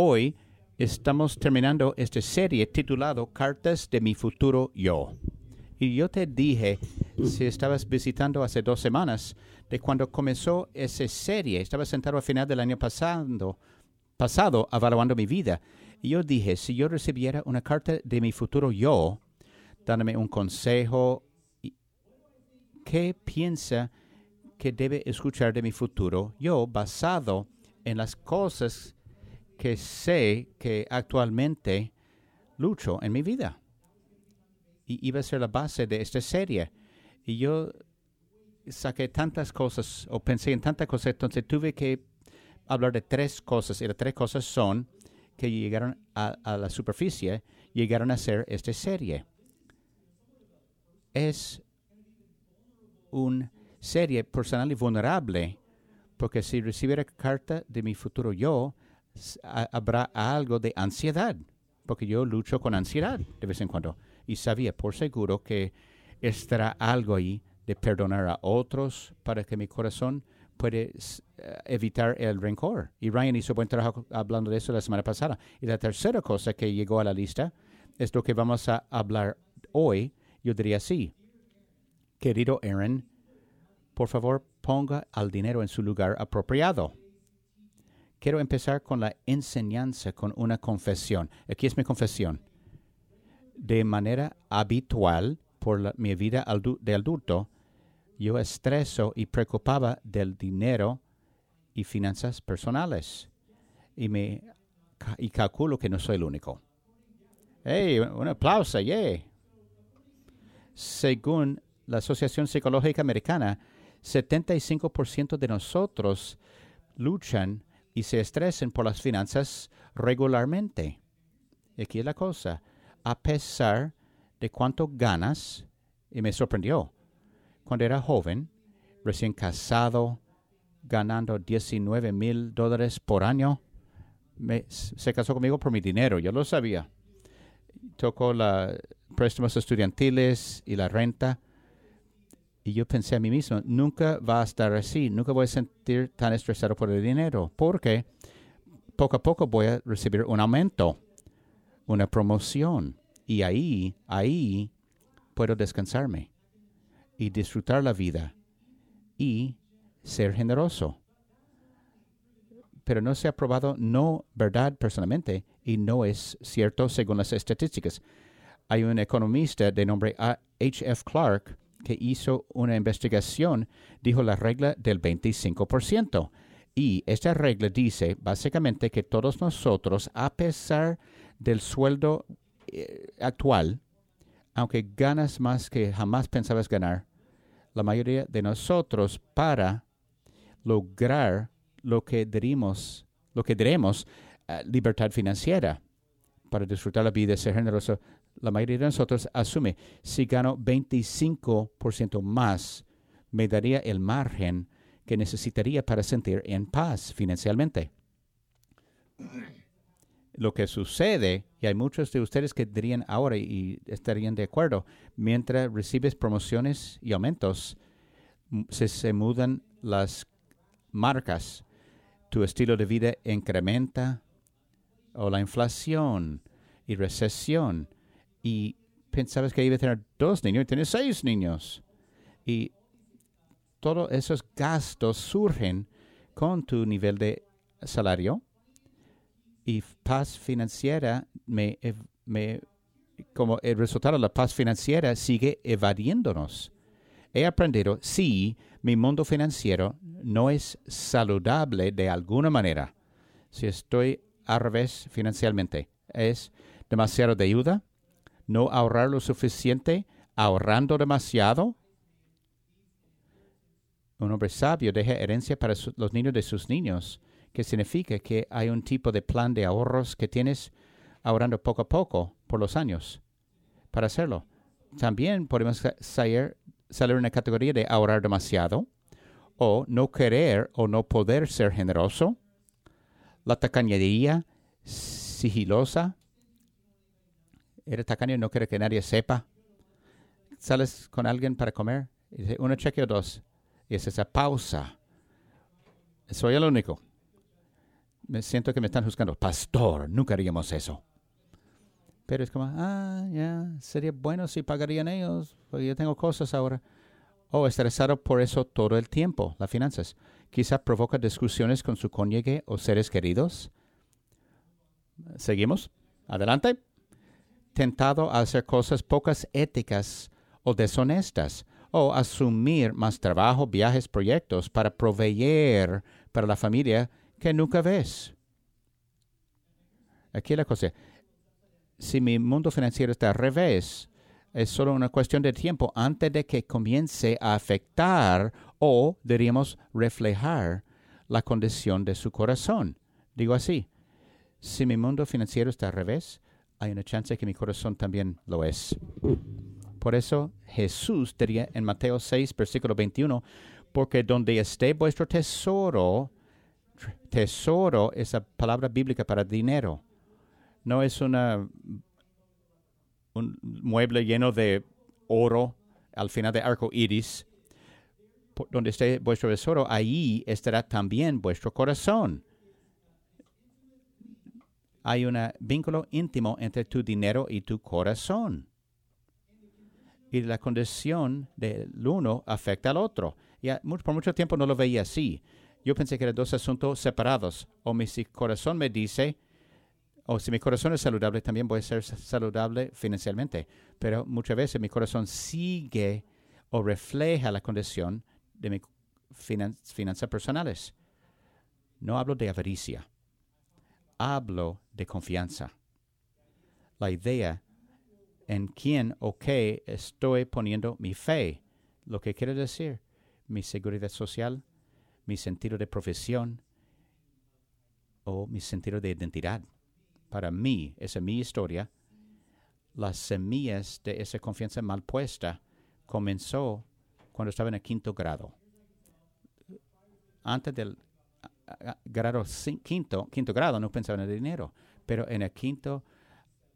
Hoy estamos terminando esta serie titulado Cartas de mi futuro yo. Y yo te dije, si estabas visitando hace dos semanas, de cuando comenzó esa serie, estaba sentado al final del año pasado, pasado evaluando mi vida. Y yo dije, si yo recibiera una carta de mi futuro yo, dándome un consejo, ¿qué piensa que debe escuchar de mi futuro yo basado en las cosas que sé que actualmente lucho en mi vida? Y iba a ser la base de esta serie. Y yo saqué tantas cosas o pensé en tantas cosas, entonces tuve que hablar de tres cosas. Y las tres cosas son que llegaron a, a la superficie, llegaron a ser esta serie. Es una serie personal y vulnerable, porque si recibiera carta de mi futuro yo, habrá algo de ansiedad, porque yo lucho con ansiedad de vez en cuando. Y sabía por seguro que estará algo ahí de perdonar a otros para que mi corazón puede evitar el rencor. Y Ryan hizo buen trabajo hablando de eso la semana pasada. Y la tercera cosa que llegó a la lista es lo que vamos a hablar hoy. Yo diría así, querido Aaron, por favor ponga al dinero en su lugar apropiado. Quiero empezar con la enseñanza, con una confesión. Aquí es mi confesión. De manera habitual, por mi vida de adulto, yo estreso y preocupaba del dinero y finanzas personales. Y, me, y calculo que no soy el único. ¡Hey! Un aplauso, yeah. Según la Asociación Psicológica Americana, 75% de nosotros luchan y se estresan por las finanzas regularmente. Aquí es la cosa. A pesar de cuánto ganas, y me sorprendió, cuando era joven, recién casado, ganando 19 mil dólares por año, se casó conmigo por mi dinero, yo lo sabía. Tocó los préstamos estudiantiles y la renta. Y yo pensé a mí mismo, nunca va a estar así, nunca voy a sentir tan estresado por el dinero, porque poco a poco voy a recibir un aumento, una promoción. Y ahí, ahí puedo descansarme y disfrutar la vida y ser generoso. Pero no se ha probado no verdad personalmente y no es cierto según las estadísticas. Hay un economista de nombre H. F. Clark que hizo una investigación dijo la regla del 25%. Y esta regla dice básicamente que todos nosotros, a pesar del sueldo eh, actual, aunque ganas más que jamás pensabas ganar, la mayoría de nosotros para lograr lo que diremos, lo que diremos eh, libertad financiera, para disfrutar la vida, ser generoso, la mayoría de nosotros asume, si gano 25% más, me daría el margen que necesitaría para sentir en paz financieramente. Lo que sucede, y hay muchos de ustedes que dirían ahora y estarían de acuerdo, mientras recibes promociones y aumentos, se, se mudan las marcas, tu estilo de vida incrementa, o la inflación y recesión, y pensabas que iba a tener dos niños y tienes seis niños. Y todos esos gastos surgen con tu nivel de salario y paz financiera me, me como el resultado de la paz financiera sigue evadiéndonos. He aprendido si mi mundo financiero no es saludable de alguna manera, si estoy al revés financieramente, es demasiado deuda, no ahorrar lo suficiente, ahorrando demasiado. Un hombre sabio deja herencia para los niños de sus niños, que significa que hay un tipo de plan de ahorros que tienes ahorrando poco a poco por los años para hacerlo. También podemos salir, salir en la categoría de ahorrar demasiado o no querer o no poder ser generoso. La tacañería sigilosa eres tacaño y no quiere que nadie sepa. Sales con alguien para comer y dice, uno cheque o dos. Y es esa pausa. Soy el único. me siento que me están juzgando. Pastor, nunca haríamos eso. Pero es como, ah, ya, sería bueno si pagarían ellos, porque yo tengo cosas ahora. O estresado por eso todo el tiempo, las finanzas. Quizá provoca discusiones con su cónyuge o seres queridos. Seguimos. Adelante. Tentado a hacer cosas pocas éticas o deshonestas, o asumir más trabajo, viajes, proyectos para proveer para la familia que nunca ves. Aquí la cosa, si mi mundo financiero está al revés, es solo una cuestión de tiempo antes de que comience a afectar o, diríamos, reflejar la condición de su corazón. Digo así, si mi mundo financiero está al revés, hay una chance que mi corazón también lo es. Por eso Jesús diría en Mateo 6, versículo 21, porque donde esté vuestro tesoro, tesoro es la palabra bíblica para dinero no es una, un mueble lleno de oro al final de arco iris. donde esté vuestro tesoro, ahí estará también vuestro corazón. Hay un vínculo íntimo entre tu dinero y tu corazón. Y la condición del uno afecta al otro. Y por mucho tiempo no lo veía así. Yo pensé que eran dos asuntos separados. O mi corazón me dice, o si mi corazón es saludable, también voy a ser saludable financieramente. Pero muchas veces mi corazón sigue o refleja la condición de mis finanzas personales. No hablo de avaricia, hablo de confianza. La idea en quién o qué estoy poniendo mi fe, lo que quiere decir mi seguridad social, mi sentido de profesión o mi sentido de identidad para mí, esa es mi historia, las semillas de esa confianza mal puesta comenzó cuando estaba en el quinto grado. Antes del grado quinto, quinto grado no pensaba en el dinero, pero en el quinto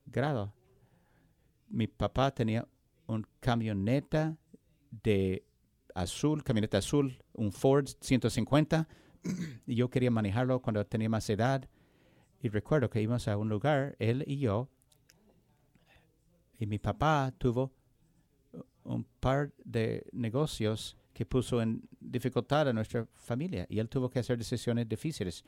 grado mi papá tenía un camioneta de azul, camioneta azul, un Ford 150, y yo quería manejarlo cuando tenía más edad y recuerdo que íbamos a un lugar, él y yo, y mi papá tuvo un par de negocios que puso en dificultad a nuestra familia y él tuvo que hacer decisiones difíciles.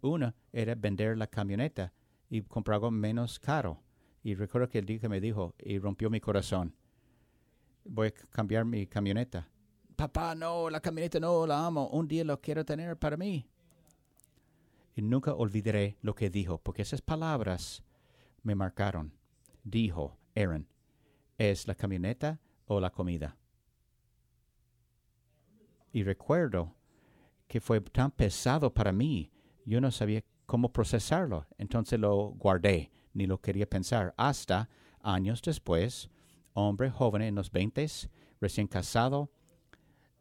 Una era vender la camioneta y comprar algo menos caro. Y recuerdo que el día que me dijo y rompió mi corazón, voy a cambiar mi camioneta. Papá, no, la camioneta no, la amo. Un día lo quiero tener para mí y nunca olvidaré lo que dijo, porque esas palabras me marcaron. Dijo Aaron, ¿es la camioneta o la comida? Y recuerdo que fue tan pesado para mí, yo no sabía cómo procesarlo, entonces lo guardé, ni lo quería pensar, hasta años después, hombre joven en los veintes, recién casado,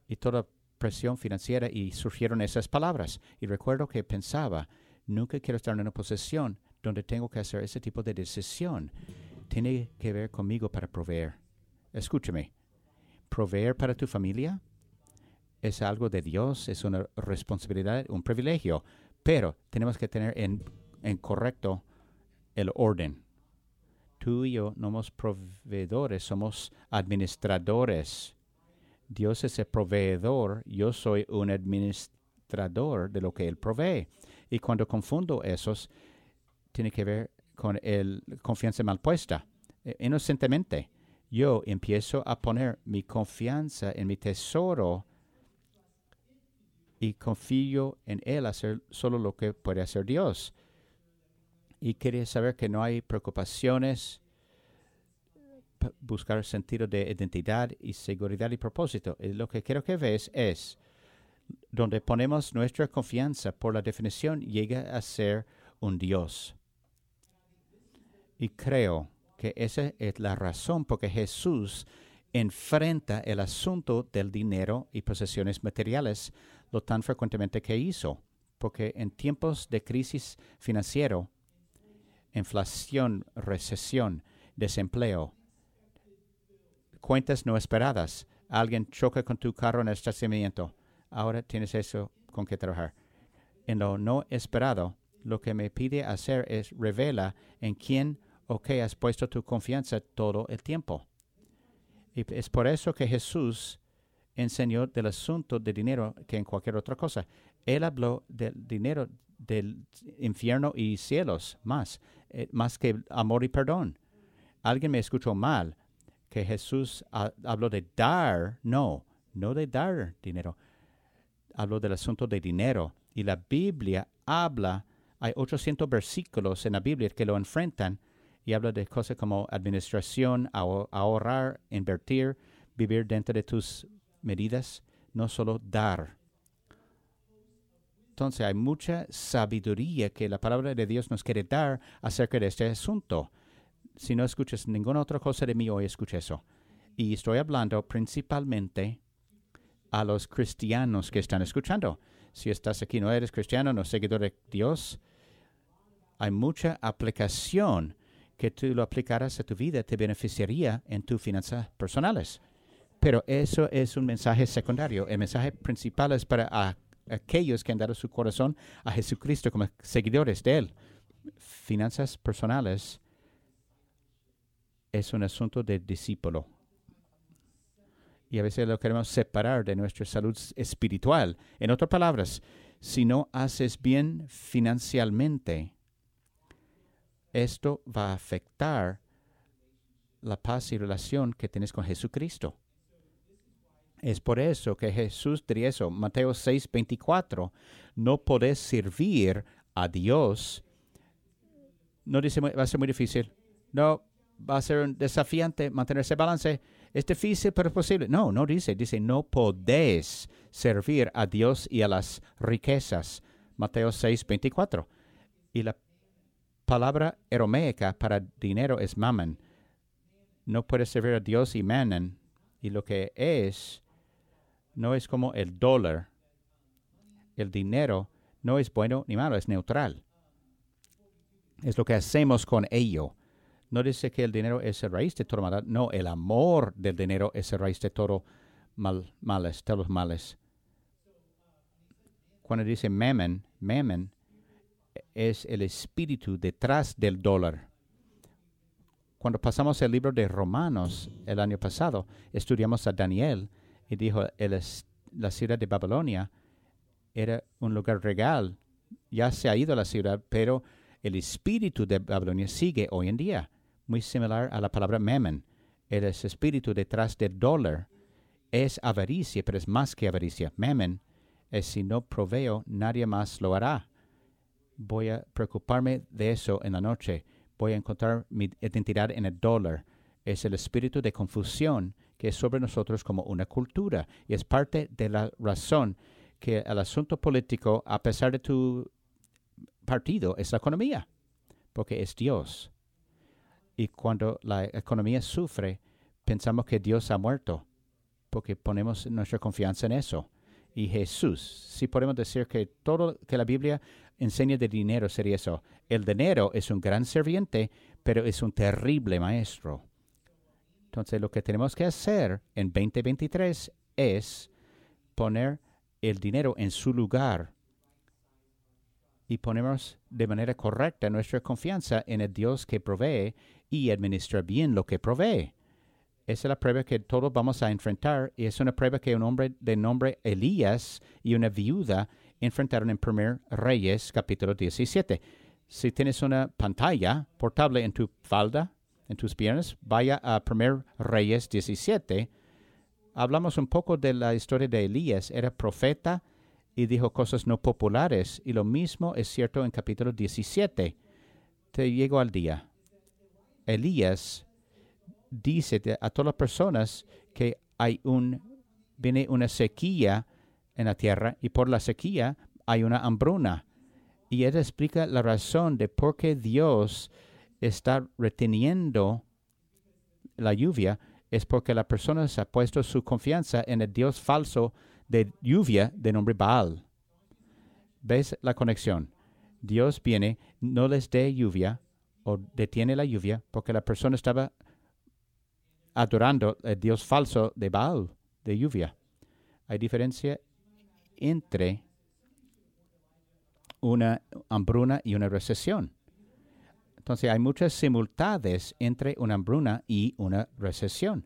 y toda presión financiera y surgieron esas palabras. Y recuerdo que pensaba, nunca quiero estar en una posición donde tengo que hacer ese tipo de decisión. Tiene que ver conmigo para proveer. Escúchame, proveer para tu familia es algo de Dios, es una responsabilidad, un privilegio, pero tenemos que tener en, correcto el orden. Tú y yo no somos proveedores, somos administradores Dios es el proveedor, yo soy un administrador de lo que Él provee. Y cuando confundo esos, tiene que ver con el confianza mal puesta. E, inocentemente, yo empiezo a poner mi confianza en mi tesoro y confío en Él hacer solo lo que puede hacer Dios. Y quería saber que no hay preocupaciones, buscar sentido de identidad y seguridad y propósito. Y lo que quiero que ves es donde ponemos nuestra confianza, por la definición, llega a ser un Dios. Y creo que esa es la razón por que Jesús enfrenta el asunto del dinero y posesiones materiales lo tan frecuentemente que hizo, porque en tiempos de crisis financiero, inflación, recesión, desempleo, cuentas no esperadas. Alguien choca con tu carro en el estacionamiento. Ahora tienes eso con que trabajar. En lo no esperado, Lo que me pide hacer es revela en quién o qué has puesto tu confianza todo el tiempo. Y es por eso que Jesús enseñó del asunto de dinero que en cualquier otra cosa. Él habló del dinero del infierno y cielos más, eh, más que amor y perdón. Alguien me escuchó mal que Jesús habló de dar, no, no de dar dinero. Habló del asunto de dinero. Y la Biblia habla, hay 800 versículos en la Biblia que lo enfrentan y habla de cosas como administración, ahorrar, invertir, vivir dentro de tus medidas, no solo dar. Entonces hay mucha sabiduría que la palabra de Dios nos quiere dar acerca de este asunto. Si no escuchas ninguna otra cosa de mí hoy, escucha eso. Y estoy hablando principalmente a los cristianos que están escuchando. Si estás aquí, no eres cristiano, no seguidor de Dios, hay mucha aplicación que tú lo aplicaras a tu vida, te beneficiaría en tus finanzas personales. Pero eso es un mensaje secundario. El mensaje principal es para aquellos que han dado su corazón a Jesucristo como seguidores de Él. Finanzas personales es un asunto de discípulo. Y a veces lo queremos separar de nuestra salud espiritual. En otras palabras, si no haces bien financieramente, esto va a afectar la paz y relación que tienes con Jesucristo. Es por eso que Jesús diría eso, Mateo 6, 24, no podés servir a Dios. No dice va a ser muy difícil. No, va a ser un desafiante mantener ese balance. Es difícil, pero es posible. No, no dice. Dice, no podés servir a Dios y a las riquezas. Mateo 6, 24. Y la palabra aroméica para dinero es mammon. No puedes servir a Dios y mammon. Y lo que es no es como el dólar. El dinero no es bueno ni malo, es neutral. Es lo que hacemos con ello. No dice que el dinero es el raíz de todo mal. No, el amor del dinero es el raíz de todo mal, males, todos los males. Cuando dice mammon, mammon es el espíritu detrás del dólar. Cuando pasamos el libro de Romanos el año pasado, estudiamos a Daniel y dijo, la ciudad de Babilonia era un lugar regal. Ya se ha ido la ciudad, pero el espíritu de Babilonia sigue hoy en día, muy similar a la palabra mammon. El espíritu detrás del dólar es avaricia, pero es más que avaricia. Mammon es si no proveo, nadie más lo hará. Voy a preocuparme de eso en la noche. Voy a encontrar mi identidad en el dólar. Es el espíritu de confusión que es sobre nosotros como una cultura. Y es parte de la razón que el asunto político, a pesar de tu partido, es la economía, porque es Dios. Y cuando la economía sufre, pensamos que Dios ha muerto, porque ponemos nuestra confianza en eso. Y Jesús, si podemos decir que todo que la Biblia enseña de dinero sería eso. El dinero es un gran serviente, pero es un terrible maestro. Entonces, lo que tenemos que hacer en 2023 es poner el dinero en su lugar y ponemos de manera correcta nuestra confianza en el Dios que provee y administra bien lo que provee. Esa es la prueba que todos vamos a enfrentar y es una prueba que un hombre de nombre Elías y una viuda enfrentaron en 1 Reyes capítulo 17. Si tienes una pantalla portable en tu falda, en tus piernas, vaya a 1 Reyes 17. Hablamos un poco de la historia de Elías. Era profeta y dijo cosas no populares. Y lo mismo es cierto en capítulo 17. Te llego al día. Elías dice a todas las personas que hay un, viene una sequía en la tierra y por la sequía hay una hambruna. Y él explica la razón de por qué Dios está reteniendo la lluvia es porque la persona se ha puesto su confianza en el Dios falso de lluvia de nombre Baal. ¿Ves la conexión? Dios viene, no les dé lluvia o detiene la lluvia porque la persona estaba adorando el Dios falso de Baal, de lluvia. Hay diferencia entre una hambruna y una recesión. Entonces hay muchas simultades entre una hambruna y una recesión.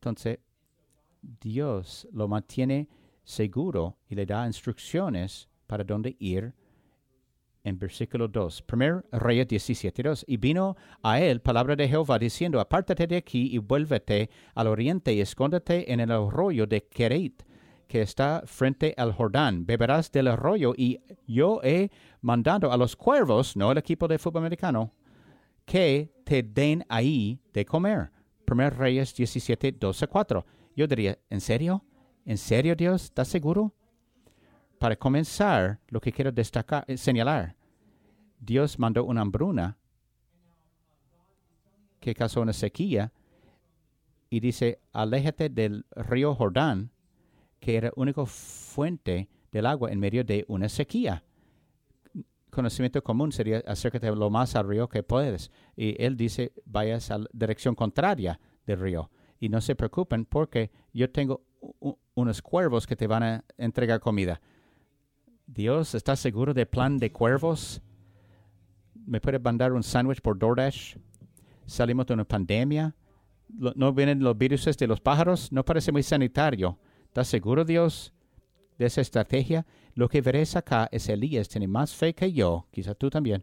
Entonces Dios lo mantiene seguro y le da instrucciones para dónde ir en versículo 2. Primer Reyes 17, 2. Y vino a él palabra de Jehová diciendo, apártate de aquí y vuélvete al oriente y escóndete en el arroyo de Kerit, que está frente al Jordán. Beberás del arroyo y yo he mandado a los cuervos, no el equipo de fútbol americano, que te den ahí de comer. Primer Reyes 17, 12, 4. Yo diría, ¿en serio? ¿En serio Dios? ¿Estás seguro? Para comenzar, lo que quiero destacar, eh, señalar, Dios mandó una hambruna que causó una sequía y dice, aléjate del río Jordán, que era la única fuente del agua en medio de una sequía. Conocimiento común sería acércate lo más al río que puedes. Y él dice, vayas a la dirección contraria del río. Y no se preocupen porque yo tengo unos cuervos que te van a entregar comida. Dios, ¿estás seguro del plan de cuervos? ¿Me puede mandar un sándwich por DoorDash? Salimos de una pandemia. ¿No vienen los virus de los pájaros? No parece muy sanitario. ¿Estás seguro, Dios, de esa estrategia? Lo que veréis acá es Elías tiene más fe que yo, quizás tú también,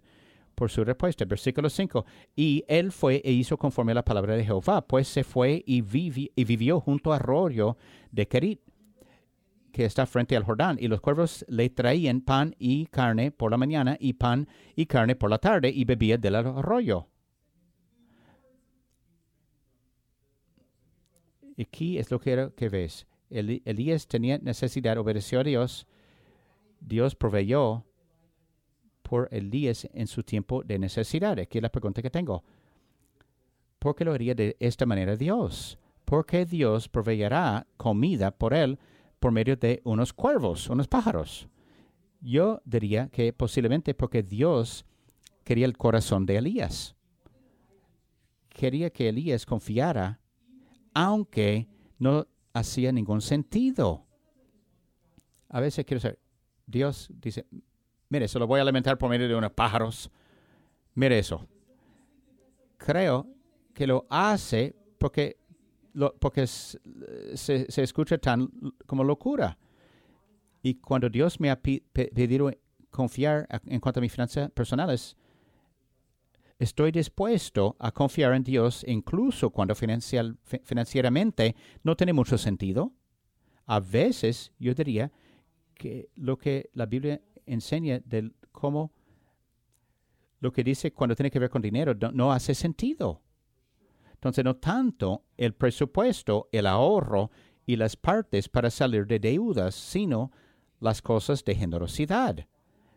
por su respuesta. Versículo 5. Y él fue e hizo conforme a la palabra de Jehová, pues se fue y, vivió junto al arroyo de Kerit que está frente al Jordán, y los cuervos le traían pan y carne por la mañana y pan y carne por la tarde, y bebía del arroyo. Aquí es lo que ves. Elías tenía necesidad, obedeció a Dios. Dios proveyó por Elías en su tiempo de necesidad. Aquí es la pregunta que tengo. ¿Por qué lo haría de esta manera Dios? ¿Por qué Dios proveerá comida por él por medio de unos cuervos, unos pájaros. Yo diría que posiblemente porque Dios quería el corazón de Elías. Quería que Elías confiara, aunque no hacía ningún sentido. A veces quiero saber, Dios dice, mire, se lo voy a alimentar por medio de unos pájaros. Mire eso. Creo que lo hace porque porque se, escucha tan como locura. Y cuando Dios me ha pedido confiar en cuanto a mis finanzas personales, estoy dispuesto a confiar en Dios incluso cuando financieramente no tiene mucho sentido. A veces yo diría que lo que la Biblia enseña de cómo lo que dice cuando tiene que ver con dinero no hace sentido. Entonces, no tanto el presupuesto, el ahorro y las partes para salir de deudas, sino las cosas de generosidad.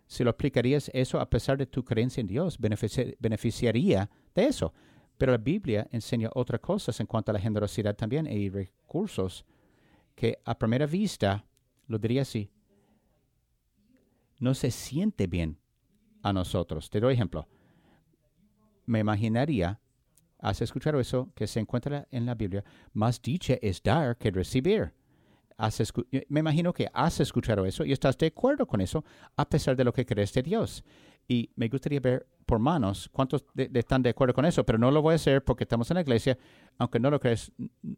Si lo aplicarías eso a pesar de tu creencia en Dios, beneficiaría de eso. Pero la Biblia enseña otras cosas en cuanto a la generosidad también y recursos que a primera vista, lo diría así, no se siente bien a nosotros. Te doy ejemplo. Me imaginaría has escuchado eso que se encuentra en la Biblia, más dicha es dar que recibir. Me imagino que has escuchado eso y estás de acuerdo con eso a pesar de lo que crees de Dios. Y me gustaría ver por manos cuántos están de acuerdo con eso, pero no lo voy a hacer porque estamos en la iglesia. Aunque no lo crees,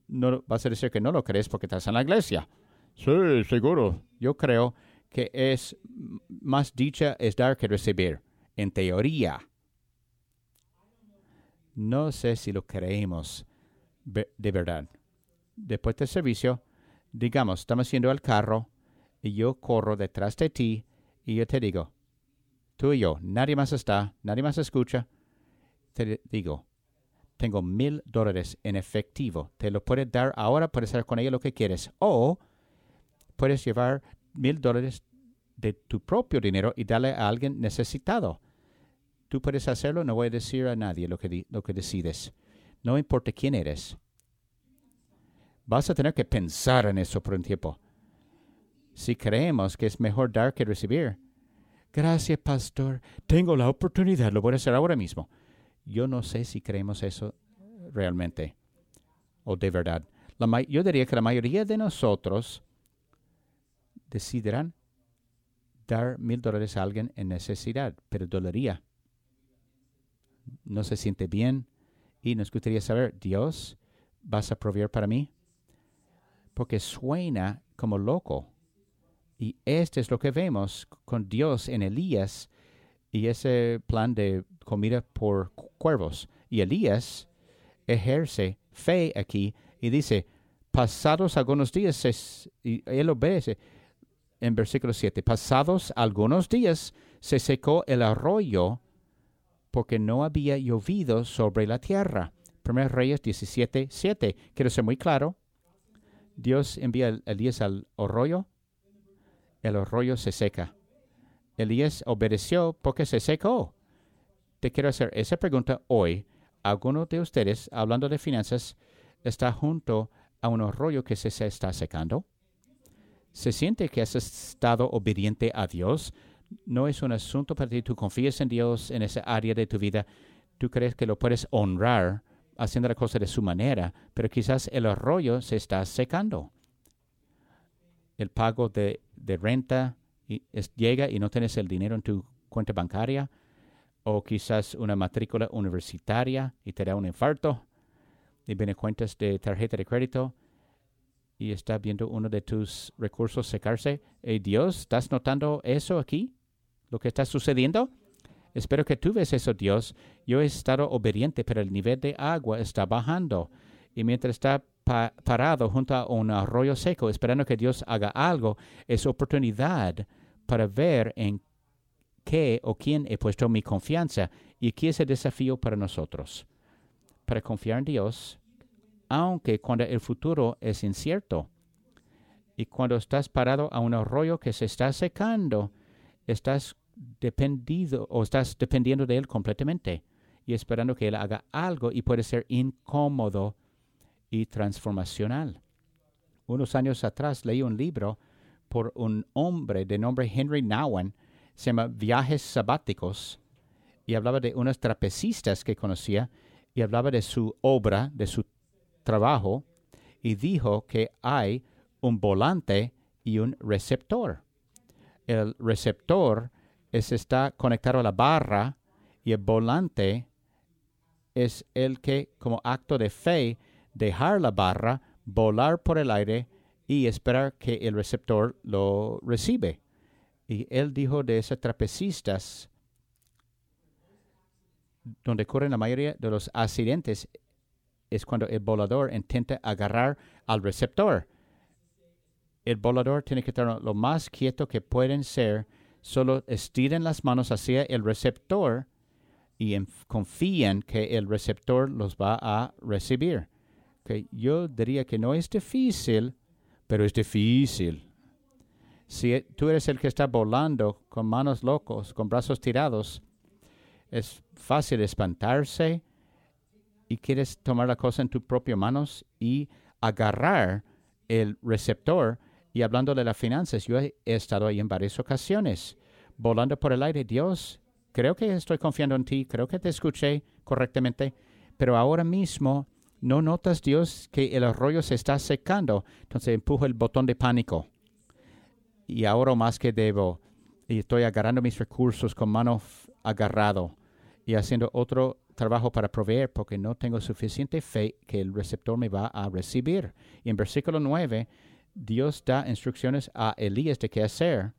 no vas a decir que no lo crees porque estás en la iglesia. Sí, seguro. Yo creo que es más dicha es dar que recibir, en teoría. No sé si lo creemos de verdad. Después del servicio, digamos, estamos yendo al carro y yo corro detrás de ti y yo te digo, tú y yo, nadie más está, nadie más escucha. Te digo, tengo mil dólares en efectivo. Te lo puedes dar ahora, puedes hacer con ello lo que quieres. O puedes llevar mil dólares de tu propio dinero y darle a alguien necesitado. Tú puedes hacerlo, no voy a decir a nadie lo que, lo que decides. No importa quién eres. Vas a tener que pensar en eso por un tiempo. Si creemos que es mejor dar que recibir. Gracias, pastor. Tengo la oportunidad, lo voy a hacer ahora mismo. Yo no sé si creemos eso realmente o de verdad. yo diría que la mayoría de nosotros decidirán dar mil dólares a alguien en necesidad, pero dolería. No se siente bien y nos gustaría saber, Dios, ¿vas a proveer para mí? Porque suena como loco. Y este es lo que vemos con Dios en Elías y ese plan de comida por cuervos. Y Elías ejerce fe aquí y dice, pasados algunos días, y él obedece en versículo 7, pasados algunos días se secó el arroyo porque no había llovido sobre la tierra. 1 Reyes 17, 7. Quiero ser muy claro. Dios envía a Elías al arroyo. El arroyo se seca. Elías obedeció porque se secó. Te quiero hacer esa pregunta hoy. ¿Alguno de ustedes, hablando de finanzas, está junto a un arroyo que se está secando? ¿Se siente que has estado obediente a Dios? No es un asunto para ti. Tú confías en Dios en esa área de tu vida. Tú crees que lo puedes honrar haciendo la cosa de su manera, pero quizás el arroyo se está secando. El pago de, renta llega y no tienes el dinero en tu cuenta bancaria, o quizás una matrícula universitaria y te da un infarto, y viene cuentas de tarjeta de crédito y está viendo uno de tus recursos secarse. ¿Y Dios, ¿estás notando eso aquí? ¿Lo que está sucediendo? Espero que tú ves eso, Dios. Yo he estado obediente, pero el nivel de agua está bajando. Y mientras está parado junto a un arroyo seco, esperando que Dios haga algo, es oportunidad para ver en qué o quién he puesto mi confianza. Y aquí es el desafío para nosotros. Para confiar en Dios, aunque cuando el futuro es incierto. Y cuando estás parado a un arroyo que se está secando, estás dependido o estás dependiendo de él completamente y esperando que él haga algo y puede ser incómodo y transformacional. Unos años atrás leí un libro por un hombre de nombre Henry Nowen, se llama Viajes Sabáticos, y hablaba de unos trapecistas que conocía y hablaba de su obra, de su trabajo, y dijo que hay un volante y un receptor. El receptor es, está conectado a la barra y el volante es el que, como acto de fe, dejar la barra, volar por el aire y esperar que el receptor lo recibe. Y él dijo de esos trapecistas, donde ocurren la mayoría de los accidentes, es cuando el volador intenta agarrar al receptor. El volador tiene que estar lo más quieto que pueden ser solo estiren las manos hacia el receptor y confían que el receptor los va a recibir. Yo diría que no es difícil, pero es difícil. Si tú eres el que está volando con manos locos, con brazos tirados, es fácil espantarse y quieres tomar la cosa en tus propias manos y agarrar el receptor y hablando de las finanzas, yo he estado ahí en varias ocasiones, volando por el aire. Dios, creo que estoy confiando en ti, creo que te escuché correctamente, pero ahora mismo no notas, Dios, que el arroyo se está secando. Entonces empujo el botón de pánico. Y ahora más que debo. Y estoy agarrando mis recursos con mano agarrado y haciendo otro trabajo para proveer porque no tengo suficiente fe que el receptor me va a recibir. Y en versículo 9 Dios da instrucciones a Elías de qué hacer.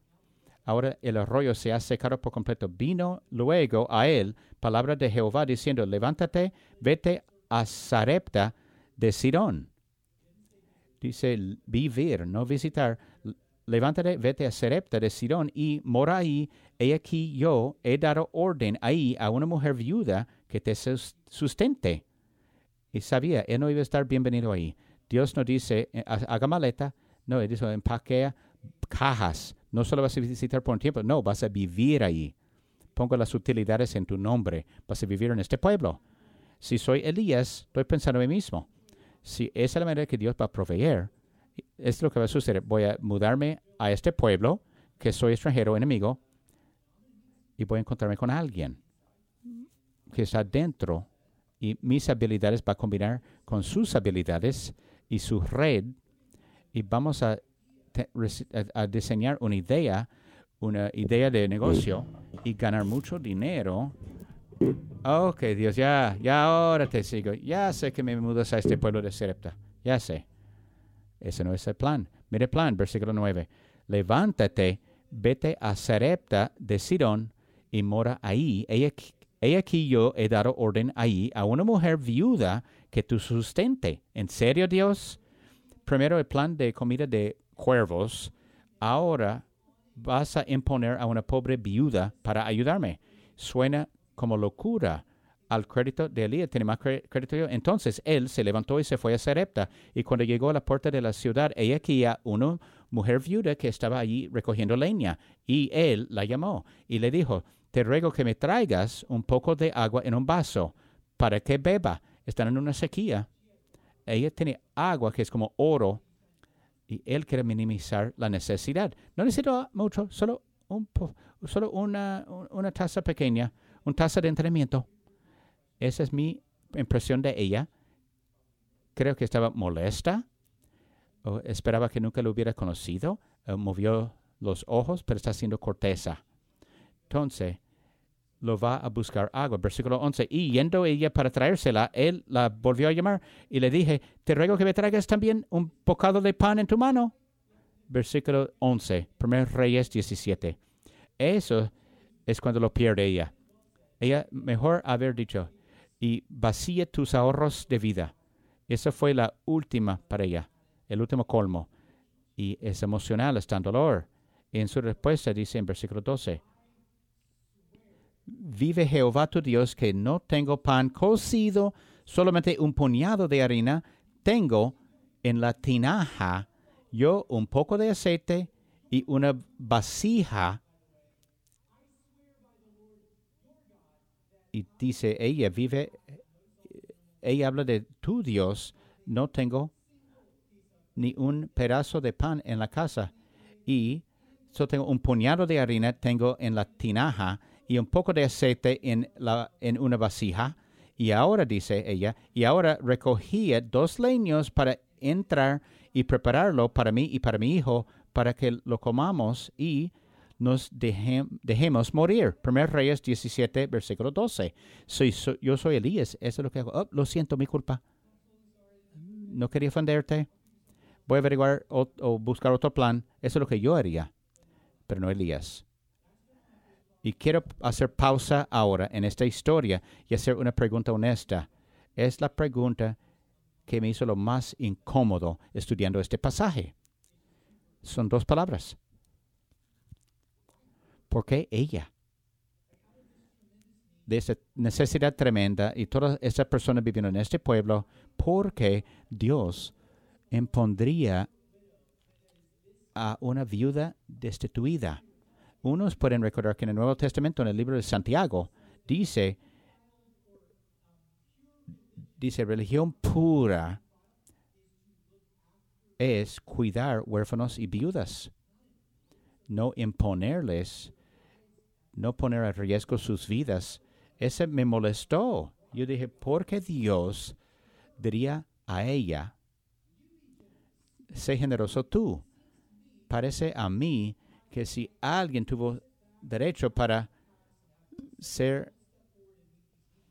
Ahora el arroyo se ha secado por completo. Vino luego a él palabra de Jehová diciendo, levántate, vete a Sarepta de Sidón. Dice vivir, no visitar. Levántate, vete a Sarepta de Sidón y mora ahí. He aquí yo he dado orden ahí a una mujer viuda que te sustente. Y sabía, él no iba a estar bienvenido ahí. Dios no dice, eh, haga maleta, no, él dice, empaquea cajas. No solo vas a visitar por un tiempo, no, vas a vivir ahí. Pongo las utilidades en tu nombre. Vas a vivir en este pueblo. Si soy Elías, estoy pensando en mí mismo. Si esa es la manera que Dios va a proveer, es lo que va a suceder. Voy a mudarme a este pueblo, que soy extranjero, enemigo, y voy a encontrarme con alguien que está dentro y mis habilidades va a combinar con sus habilidades y su red y vamos a, diseñar una idea, una idea de negocio y ganar mucho dinero. Ok, Dios, ya, ya ahora te sigo. Ya sé que me mudas a este pueblo de Serepta. Ya sé. Ese no es el plan. Mire el plan, versículo 9. Levántate, vete a Serepta de Sidón y mora ahí. Ella, ella aquí yo he dado orden ahí a una mujer viuda que tú sustente. ¿En serio, Dios? Primero el plan de comida de cuervos. Ahora vas a imponer a una pobre viuda para ayudarme. Suena como locura. Al crédito de Elías tiene más crédito yo. Entonces él se levantó y se fue a Serepta. Y cuando llegó a la puerta de la ciudad, ella aquí a una mujer viuda que estaba allí recogiendo leña. Y él la llamó y le dijo, te ruego que me traigas un poco de agua en un vaso para que beba. Están en una sequía. Ella tiene agua que es como oro y él quiere minimizar la necesidad. No necesito mucho, solo, un solo una, una taza pequeña, una taza de entrenamiento. Esa es mi impresión de ella. Creo que estaba molesta. O esperaba que nunca lo hubiera conocido. movió los ojos, pero está siendo cortesa. Entonces, lo va a buscar agua. Versículo 11. Y yendo ella para traérsela, él la volvió a llamar y le dije, te ruego que me traigas también un bocado de pan en tu mano. Versículo 11. 1 Reyes 17. Eso es cuando lo pierde ella. Ella mejor haber dicho, y vacíe tus ahorros de vida. Esa fue la última para ella, el último colmo. Y es emocional, está en dolor. Y en su respuesta dice en versículo 12, vive Jehová tu Dios que no tengo pan cocido, solamente un puñado de harina tengo en la tinaja, yo un poco de aceite y una vasija. Y dice ella, vive, ella habla de tu Dios, no tengo ni un pedazo de pan en la casa. Y yo tengo un puñado de harina, tengo en la tinaja y un poco de aceite en, la, en una vasija. Y ahora, dice ella, y ahora recogía dos leños para entrar y prepararlo para mí y para mi hijo, para que lo comamos y nos dejemos morir. Primer Reyes 17, versículo 12. Soy, yo soy Elías, eso es lo que hago. Oh, lo siento, mi culpa. No quería ofenderte. Voy a averiguar o buscar otro plan. Eso es lo que yo haría, pero no Elías. Y quiero hacer pausa ahora en esta historia y hacer una pregunta honesta. Es la pregunta que me hizo lo más incómodo estudiando este pasaje. Son dos palabras. ¿Por qué ella? De esa necesidad tremenda y todas esas personas viviendo en este pueblo, ¿por qué Dios impondría a una viuda destituida unos pueden recordar que en el Nuevo Testamento, en el libro de Santiago, dice, dice, religión pura es cuidar huérfanos y viudas, no imponerles, no poner a riesgo sus vidas. Ese me molestó. Yo dije, ¿por qué Dios diría a ella, sé generoso tú? Parece a mí que si alguien tuvo derecho para ser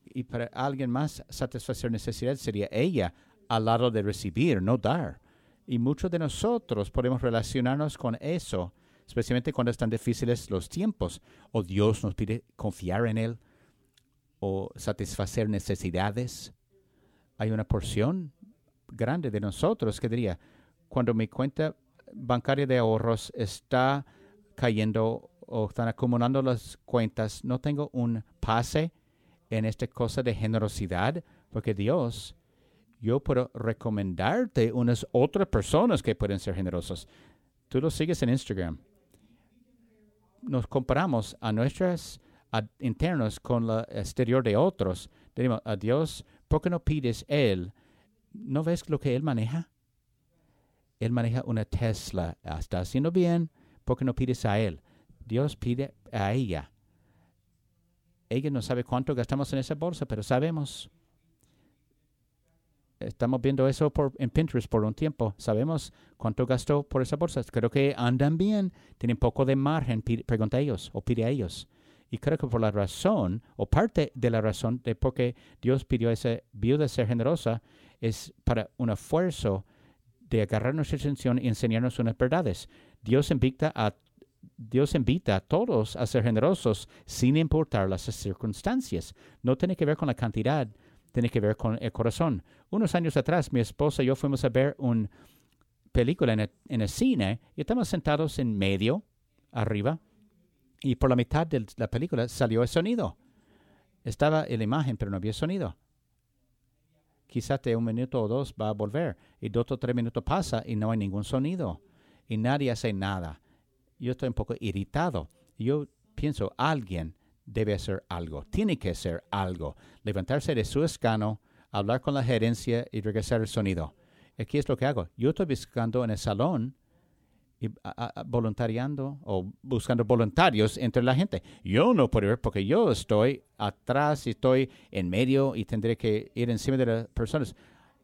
y para alguien más satisfacer necesidad sería ella al lado de recibir, no dar. Y muchos de nosotros podemos relacionarnos con eso, especialmente cuando están difíciles los tiempos, o Dios nos pide confiar en Él, o satisfacer necesidades. Hay una porción grande de nosotros que diría, cuando mi cuenta bancaria de ahorros está cayendo o están acumulando las cuentas, no tengo un pase en esta cosa de generosidad, porque Dios, yo puedo recomendarte unas otras personas que pueden ser generosos. Tú lo sigues en Instagram. Nos comparamos a nuestros internos con la exterior de otros. Decimos, a Dios, ¿por qué no pides Él? ¿No ves lo que Él maneja? Él maneja una Tesla. Está haciendo bien ¿Por qué no pides a Él? Dios pide a ella. Ella no sabe cuánto gastamos en esa bolsa, pero sabemos. estamos viendo eso por, en Pinterest por un tiempo. Sabemos cuánto gastó por esas bolsas. Creo que andan bien, tienen poco de margen, pregunta a ellos o pide a ellos. Y creo que por la razón, o parte de la razón de por qué Dios pidió a esa viuda ser generosa, es para un esfuerzo de agarrar nuestra atención y enseñarnos unas verdades. Dios invita a Dios invita a todos a ser generosos sin importar las circunstancias. No tiene que ver con la cantidad, tiene que ver con el corazón. Unos años atrás, mi esposa y yo fuimos a ver una película en el, cine y estamos sentados en medio, arriba, y por la mitad de la película salió el sonido. Estaba en la imagen, pero no había sonido. Quizás de un minuto o dos va a volver, y dos o tres minutos pasa y no hay ningún sonido, y nadie hace nada. Yo estoy un poco irritado. Yo pienso, alguien debe hacer algo, tiene que hacer algo, levantarse de su escano, hablar con la gerencia y regresar el sonido. Aquí es lo que hago. Yo estoy buscando en el salón y voluntariando o buscando voluntarios entre la gente. Yo no puedo ver porque yo estoy atrás y estoy en medio y tendré que ir encima de las personas.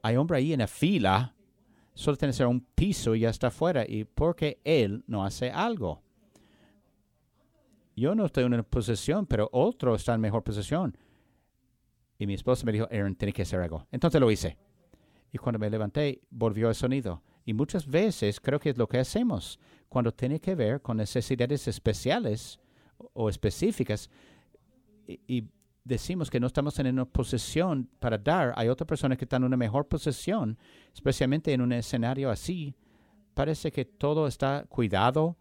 Hay hombre ahí en la fila, que ser un piso y ya está afuera y porque él no hace algo yo no estoy en una posición, pero otro está en mejor posición. Y mi esposa me dijo, Aaron, tiene que hacer algo. Entonces lo hice. Y cuando me levanté, volvió el sonido. Y muchas veces creo que es lo que hacemos. Cuando tiene que ver con necesidades especiales o específicas decimos que no estamos en una posición para dar, hay otras personas que están en una mejor posición, especialmente en un escenario así. Parece que todo está cuidado,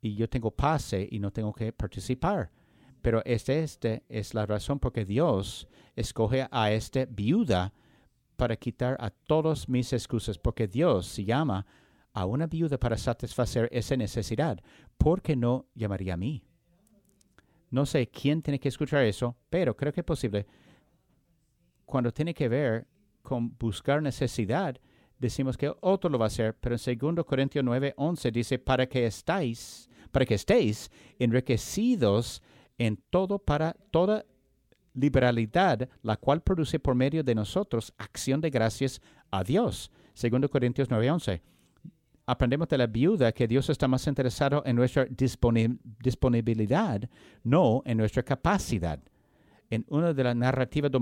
y yo tengo pase y no tengo que participar. Pero este, este es la razón por que Dios escoge a esta viuda para quitar a todas mis excusas, porque Dios se llama a una viuda para satisfacer esa necesidad. ¿Por qué no llamaría a mí? No sé quién tiene que escuchar eso, pero creo que es posible. Cuando tiene que ver con buscar necesidad, decimos que otro lo va a hacer, pero en 2 Corintios 9, 11 dice, para que estáis para que estéis enriquecidos en todo para toda liberalidad, la cual produce por medio de nosotros acción de gracias a Dios. Segundo Corintios 9:11. Aprendemos de la viuda que Dios está más interesado en nuestra disponibilidad, no en nuestra capacidad. En una de las narrativas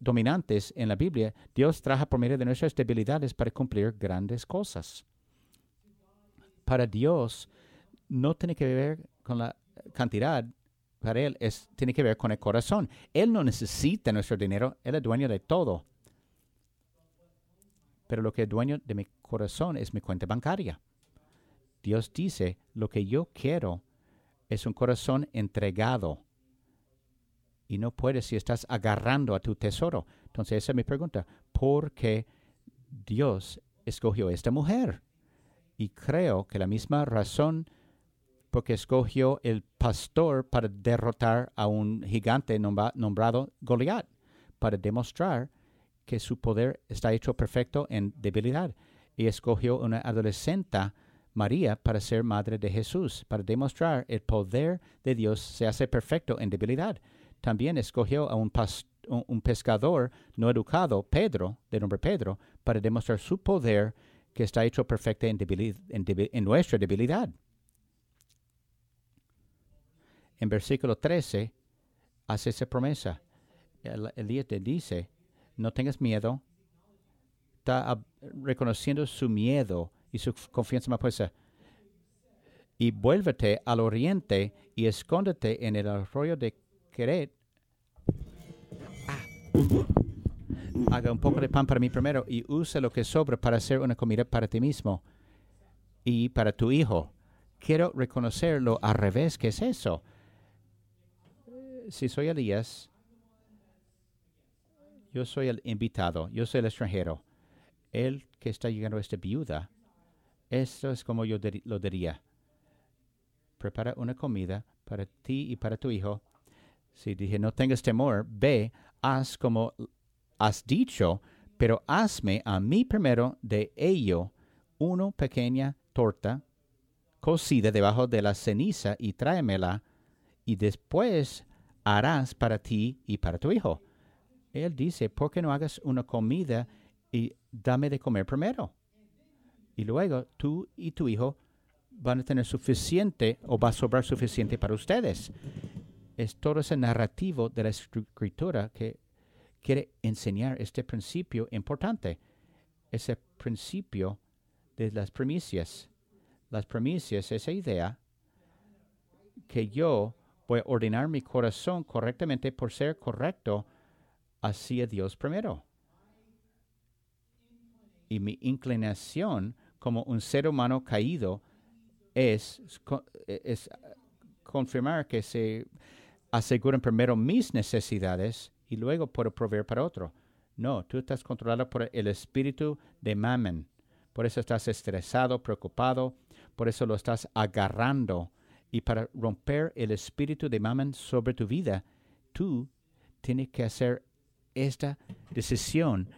dominantes en la Biblia, Dios trabaja por medio de nuestras debilidades para cumplir grandes cosas. Para Dios, no tiene que ver con la cantidad, para Él es, tiene que ver con el corazón. Él no necesita nuestro dinero, Él es dueño de todo. Pero lo que es dueño de mi corazón es mi cuenta bancaria. Dios dice, lo que yo quiero es un corazón entregado. Y no puedes si estás agarrando a tu tesoro. Entonces esa es mi pregunta. ¿Por qué Dios escogió a esta mujer? Y creo que la misma razón porque escogió el pastor para derrotar a un gigante nombrado Goliat, para demostrar que su poder está hecho perfecto en debilidad. Y escogió una adolescente, María, para ser madre de Jesús, para demostrar el poder de Dios se hace perfecto en debilidad. También escogió a un, pescador no educado, Pedro, de nombre Pedro, para demostrar su poder que está hecho perfecto en, nuestra debilidad en versículo 13 hace esa promesa. Elías te dice, no tengas miedo. Está reconociendo su miedo y su confianza más puesta. Y vuélvete al oriente y escóndete en el arroyo de Queret. Ah. Haga un poco de pan para mí primero y use lo que sobra para hacer una comida para ti mismo y para tu hijo. Quiero reconocerlo al revés, ¿qué es eso? si soy Elías, yo soy el invitado, yo soy el extranjero. El que está llegando a esta viuda, esto es como yo lo diría. Prepara una comida para ti y para tu hijo. Si dije, no tengas temor, ve, haz como has dicho, pero hazme a mí primero de ello una pequeña torta cocida debajo de la ceniza y tráemela, y después harás para ti y para tu hijo. Él dice, ¿por qué no hagas una comida y dame de comer primero. Y luego tú y tu hijo van a tener suficiente o va a sobrar suficiente para ustedes. Es todo ese narrativo de la escritura que quiere enseñar este principio importante, ese principio de las primicias. Las primicias, esa idea que yo voy a ordenar mi corazón correctamente por ser correcto hacia Dios primero. Y mi inclinación como un ser humano caído es, es confirmar que se aseguren primero mis necesidades y luego puedo proveer para otro. No, tú estás controlado por el espíritu de mamen. Por eso estás estresado, preocupado, por eso lo estás agarrando. Y para romper el espíritu de mamen sobre tu vida, tú tienes que hacer esta decisión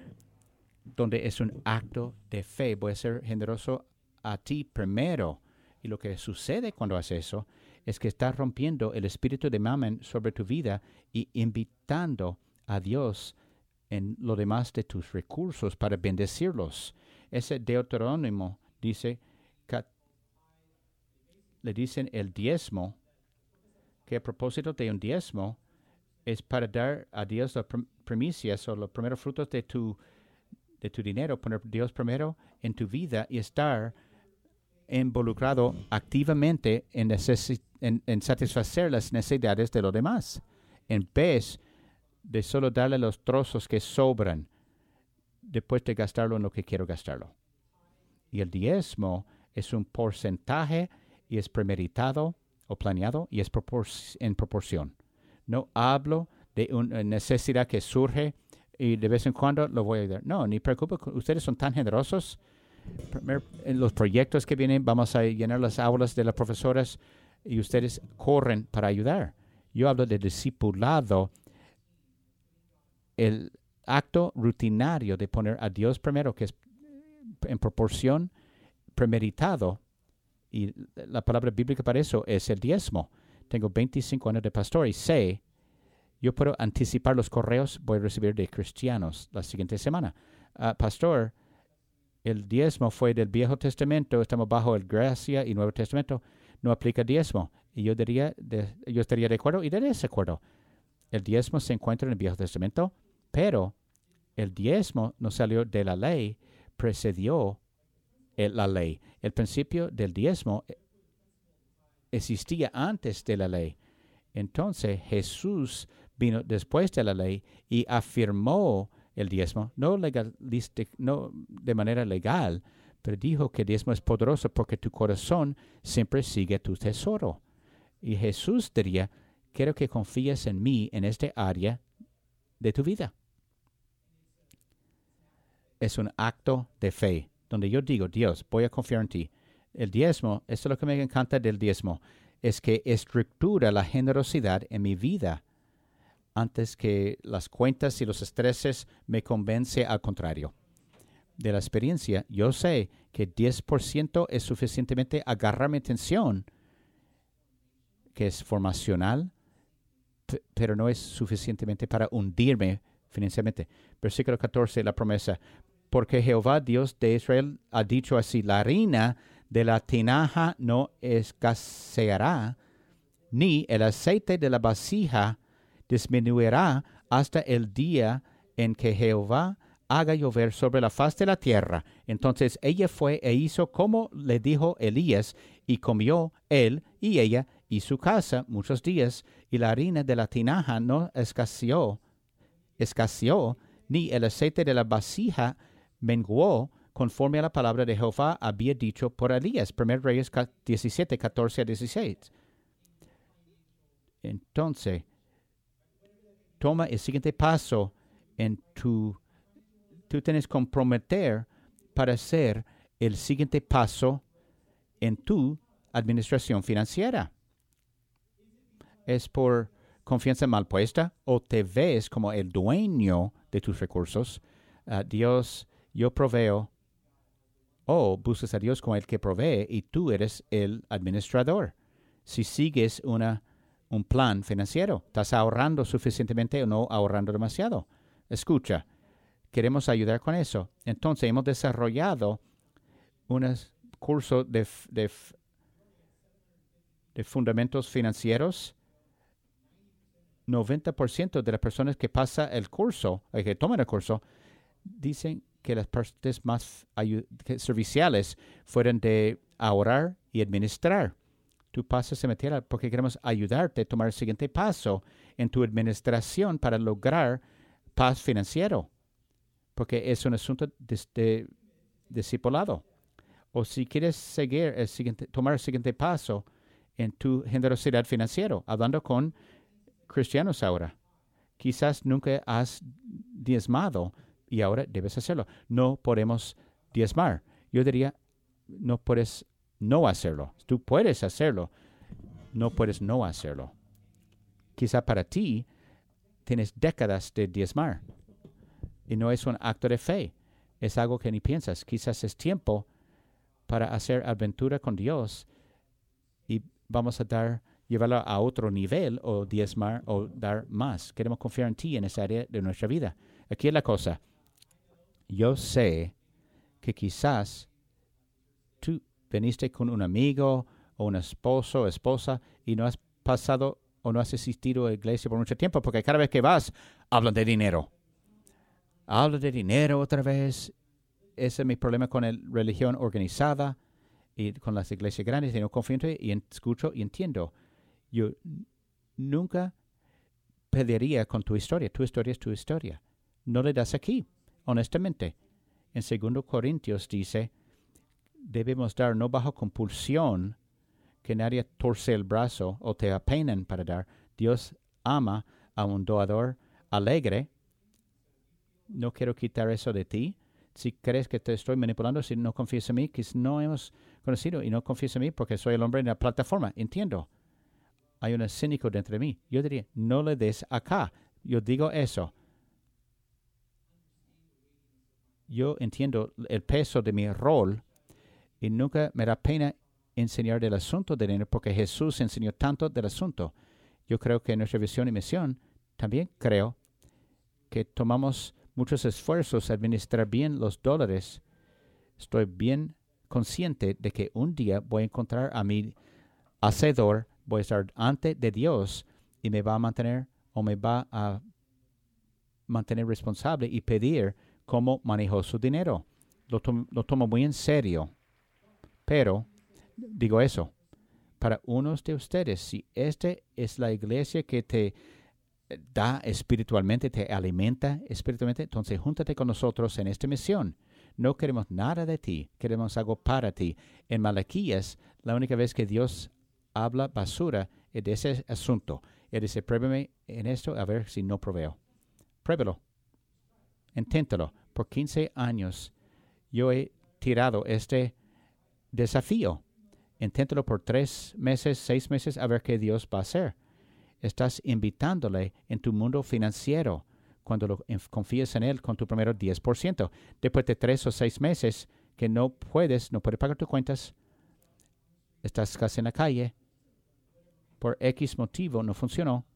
donde es un acto de fe. Voy a ser generoso a ti primero. Y lo que sucede cuando haces eso es que estás rompiendo el espíritu de mamen sobre tu vida y invitando a Dios en lo demás de tus recursos para bendecirlos. Ese Deuterónimo dice, le dicen el diezmo, que a propósito de un diezmo es para dar a Dios las primicias o los primeros frutos de tu, de tu dinero, poner Dios primero en tu vida y estar involucrado activamente en, satisfacer las necesidades de los demás, en vez de solo darle los trozos que sobran después de gastarlo en lo que quiero gastarlo. Y el diezmo es un porcentaje y es premeditado o planeado y es en proporción. No hablo de una necesidad que surge y de vez en cuando lo voy a dar. No, ni preocupe, ustedes son tan generosos. en los proyectos que vienen vamos a llenar las aulas de las profesoras y ustedes corren para ayudar. Yo hablo de discipulado, el acto rutinario de poner a Dios primero, que es en proporción premeditado, y la palabra bíblica para eso es el diezmo tengo 25 años de pastor y sé, yo puedo anticipar los correos, voy a recibir de cristianos la siguiente semana. Ah, pastor, el diezmo fue del Viejo Testamento, estamos bajo el Gracia y Nuevo Testamento, no aplica diezmo. Y yo diría, yo estaría de acuerdo y de desacuerdo. El diezmo se encuentra en el Viejo Testamento, pero el diezmo no salió de la ley, precedió la ley. El principio del diezmo existía antes de la ley. Entonces Jesús vino después de la ley y afirmó el diezmo, no, no de manera legal, pero dijo que diezmo es poderoso porque tu corazón siempre sigue tu tesoro. Y Jesús diría, quiero que confíes en mí en este área de tu vida. Es un acto de fe, donde yo digo, Dios, voy a confiar en ti el diezmo, esto es lo que me encanta del diezmo, es que estructura la generosidad en mi vida antes que las cuentas y los estreses me convence al contrario. De la experiencia, yo sé que 10% es suficientemente agarrar mi atención, que es formacional, pero no es suficientemente para hundirme financieramente. Versículo 14, la promesa. Porque Jehová, Dios de Israel, ha dicho así, la harina de la tinaja no escaseará, ni el aceite de la vasija disminuirá hasta el día en que Jehová haga llover sobre la faz de la tierra. Entonces ella fue e hizo como le dijo Elías, y comió él y ella y su casa muchos días, y la harina de la tinaja no escaseó, escaseó, ni el aceite de la vasija menguó, conforme a la palabra de Jehová había dicho por Elías. 1 Reyes 17, 14 a 16. Entonces, toma el siguiente paso en tu, tú tienes que comprometer para hacer el siguiente paso en tu administración financiera. ¿Es por confianza mal puesta o te ves como el dueño de tus recursos? Ah, Dios, yo proveo o buscas a Dios como el que provee y tú eres el administrador. Si sigues una, un plan financiero, ¿estás ahorrando suficientemente o no ahorrando demasiado? Escucha, queremos ayudar con eso. Entonces hemos desarrollado un curso de, de, fundamentos financieros 90% de las personas que pasan el curso, eh, que toman el curso, dicen que las partes más serviciales fueron de ahorrar y administrar. Tú pasas a meter porque queremos ayudarte a tomar el siguiente paso en tu administración para lograr paz financiero, porque es un asunto de, discipulado. O si quieres seguir el siguiente, tomar el siguiente paso en tu generosidad financiera, hablando con cristianos ahora. Quizás nunca has diezmado y ahora debes hacerlo. No podemos diezmar. Yo diría, no puedes no hacerlo. Tú puedes hacerlo. No puedes no hacerlo. Quizá para ti tienes décadas de diezmar y no es un acto de fe. Es algo que ni piensas. Quizás es tiempo para hacer aventura con Dios y vamos a dar llevarlo a otro nivel o diezmar o dar más. Queremos confiar en ti en esa área de nuestra vida. Aquí es la cosa. Yo sé que quizás veniste con un amigo o un esposo o esposa y no has pasado o no has asistido a la iglesia por mucho tiempo porque cada vez que vas hablan de dinero. Hablan de dinero otra vez. Ese es mi problema con la religión organizada y con las iglesias grandes. Y no confío y escucho y entiendo yo nunca pediría con tu historia. Tu historia es tu historia. No le das aquí, honestamente. En 2 Corintios dice, debemos dar no bajo compulsión, que nadie torce el brazo o te apenen para dar. Dios ama a un doador alegre. No quiero quitar eso de ti. Si crees que te estoy manipulando, si no confías en mí, que no hemos conocido y no confías en mí porque soy el hombre en la plataforma. Entiendo hay un cínico dentro de mí. Yo diría, no le des acá. Yo digo eso. Yo entiendo el peso de mi rol y nunca me da pena enseñar del asunto de dinero porque Jesús enseñó tanto del asunto. Yo creo que en nuestra visión y misión también creo que tomamos muchos esfuerzos a administrar bien los dólares. Estoy bien consciente de que un día voy a encontrar a mi hacedor voy a estar ante de Dios y me va a mantener o me va a mantener responsable y pedir cómo manejó su dinero. Lo, tomo muy en serio. Pero, digo eso, para unos de ustedes, si esta es la iglesia que te da espiritualmente, te alimenta espiritualmente, entonces júntate con nosotros en esta misión. No queremos nada de ti, queremos algo para ti. En Malaquías, la única vez que Dios habla basura de ese asunto. Él dice, pruébeme en esto a ver si no proveo. Pruébelo. Inténtalo. Por 15 años yo he tirado este desafío. Inténtalo por tres meses, seis meses a ver qué Dios va a hacer. Estás invitándole en tu mundo financiero cuando lo confías en Él con tu primero 10%. Después de tres o seis meses que no puedes, no puedes pagar tus cuentas, estás casi en la calle, por X motivo no funcionó,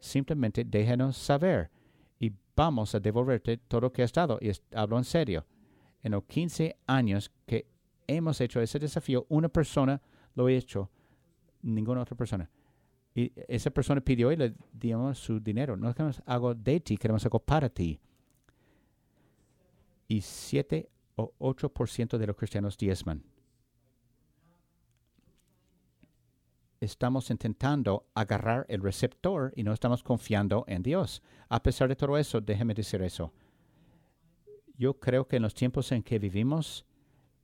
simplemente déjanos saber y vamos a devolverte todo lo que has dado. Y hablo en serio. En los 15 años que hemos hecho ese desafío, una persona lo ha hecho, ninguna otra persona. Y esa persona pidió y le dimos su dinero. No queremos algo de ti, queremos algo para ti. Y 7 o 8% de los cristianos diezman. estamos intentando agarrar el receptor y no estamos confiando en Dios. A pesar de todo eso, déjeme decir eso. Yo creo que en los tiempos en que vivimos,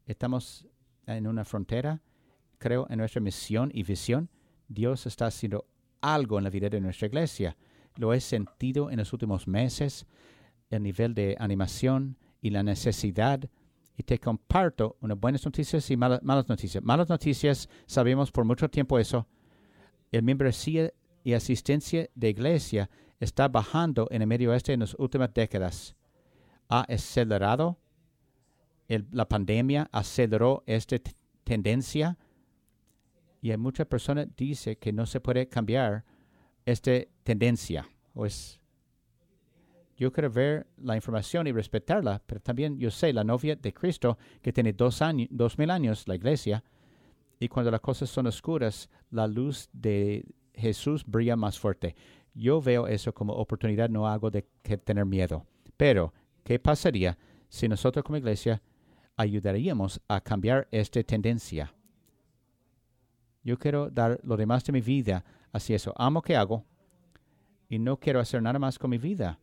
estamos en una frontera. Creo en nuestra misión y visión. Dios está haciendo algo en la vida de nuestra iglesia. Lo he sentido en los últimos meses, el nivel de animación y la necesidad y te comparto unas buenas noticias y malas, noticias. Malas noticias, sabemos por mucho tiempo eso. El membresía y asistencia de iglesia está bajando en el Medio Oeste en las últimas décadas. Ha acelerado, la pandemia aceleró esta tendencia y hay muchas personas que dicen que no se puede cambiar esta tendencia. Pues, Yo quiero ver la información y respetarla, pero también yo sé la novia de Cristo que tiene dos, años, dos mil años, la iglesia, y cuando las cosas son oscuras, la luz de Jesús brilla más fuerte. Yo veo eso como oportunidad, no hago de que tener miedo. Pero, ¿qué pasaría si nosotros como iglesia ayudaríamos a cambiar esta tendencia? Yo quiero dar lo demás de mi vida hacia eso. Amo que hago y no quiero hacer nada más con mi vida.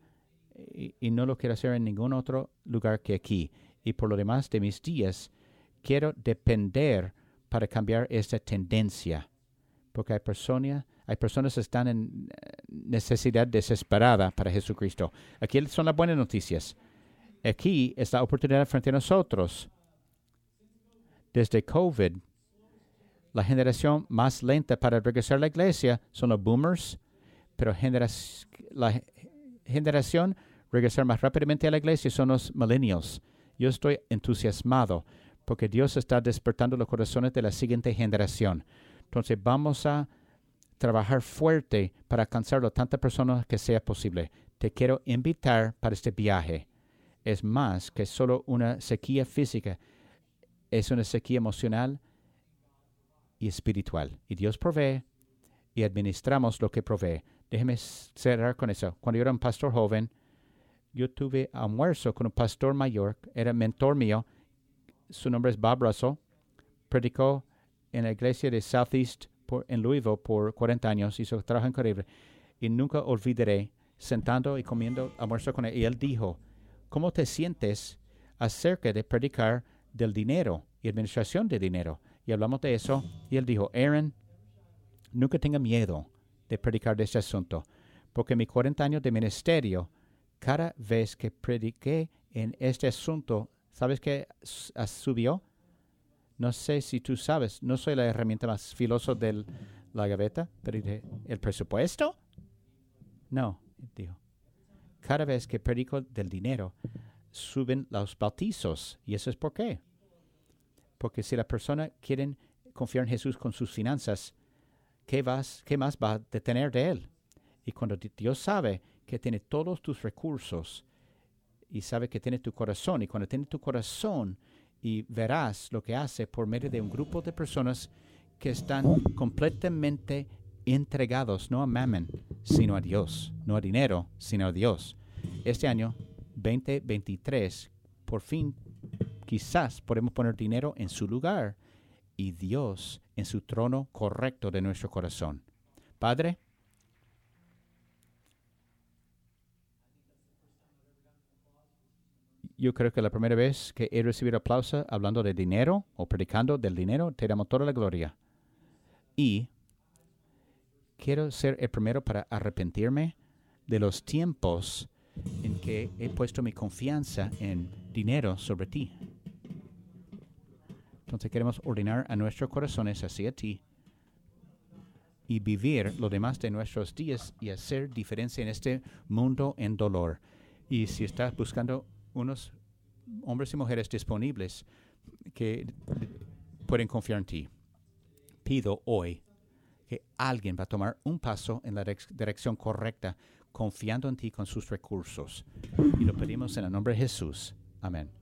Y, y, no lo quiero hacer en ningún otro lugar que aquí. Y por lo demás de mis días, quiero depender para cambiar esta tendencia. Porque hay personas, hay personas que están en necesidad desesperada para Jesucristo. Aquí son las buenas noticias. Aquí es la oportunidad frente a nosotros. Desde COVID, la generación más lenta para regresar a la iglesia son los boomers, pero la generación regresar más rápidamente a la iglesia son los millennials. Yo estoy entusiasmado porque Dios está despertando los corazones de la siguiente generación. Entonces vamos a trabajar fuerte para alcanzar a tantas personas que sea posible. Te quiero invitar para este viaje. Es más que solo una sequía física, es una sequía emocional y espiritual. Y Dios provee y administramos lo que provee. Déjeme cerrar con eso. Cuando yo era un pastor joven, yo tuve almuerzo con un pastor mayor, era mentor mío. Su nombre es Bob Russell. Predicó en la iglesia de Southeast en Louisville por 40 años, hizo trabajo increíble. Y nunca olvidaré sentando y comiendo almuerzo con él. Y él dijo, ¿cómo te sientes acerca de predicar del dinero y administración de dinero? Y hablamos de eso. Y él dijo, Aaron, nunca tenga miedo de predicar de este asunto, porque mis 40 años de ministerio, cada vez que prediqué en este asunto, ¿sabes qué subió? No sé si tú sabes, no soy la herramienta más filosa de la gaveta, pero ¿el presupuesto? No, dijo. Cada vez que predico del dinero, suben los bautizos. ¿Y eso es por qué? Porque si la persona quiere confiar en Jesús con sus finanzas, ¿qué, vas, ¿qué más va a detener de él? Y cuando Dios sabe que tiene todos tus recursos y sabe que tiene tu corazón, y cuando tiene tu corazón, y verás lo que hace por medio de un grupo de personas que están completamente entregados no a mammon, sino a Dios, no a dinero, sino a Dios. Este año 2023, por fin, quizás podemos poner dinero en su lugar y Dios en su trono correcto de nuestro corazón. Padre, yo creo que la primera vez que he recibido aplauso hablando de dinero o predicando del dinero, te damos toda la gloria. Y quiero ser el primero para arrepentirme de los tiempos en que he puesto mi confianza en dinero sobre ti. Entonces queremos ordenar a nuestros corazones hacia ti y vivir lo demás de nuestros días y hacer diferencia en este mundo en dolor. Y si estás buscando unos hombres y mujeres disponibles que pueden confiar en ti. Pido hoy que alguien va a tomar un paso en la dirección correcta, confiando en ti con sus recursos. Y lo pedimos en el nombre de Jesús. Amén.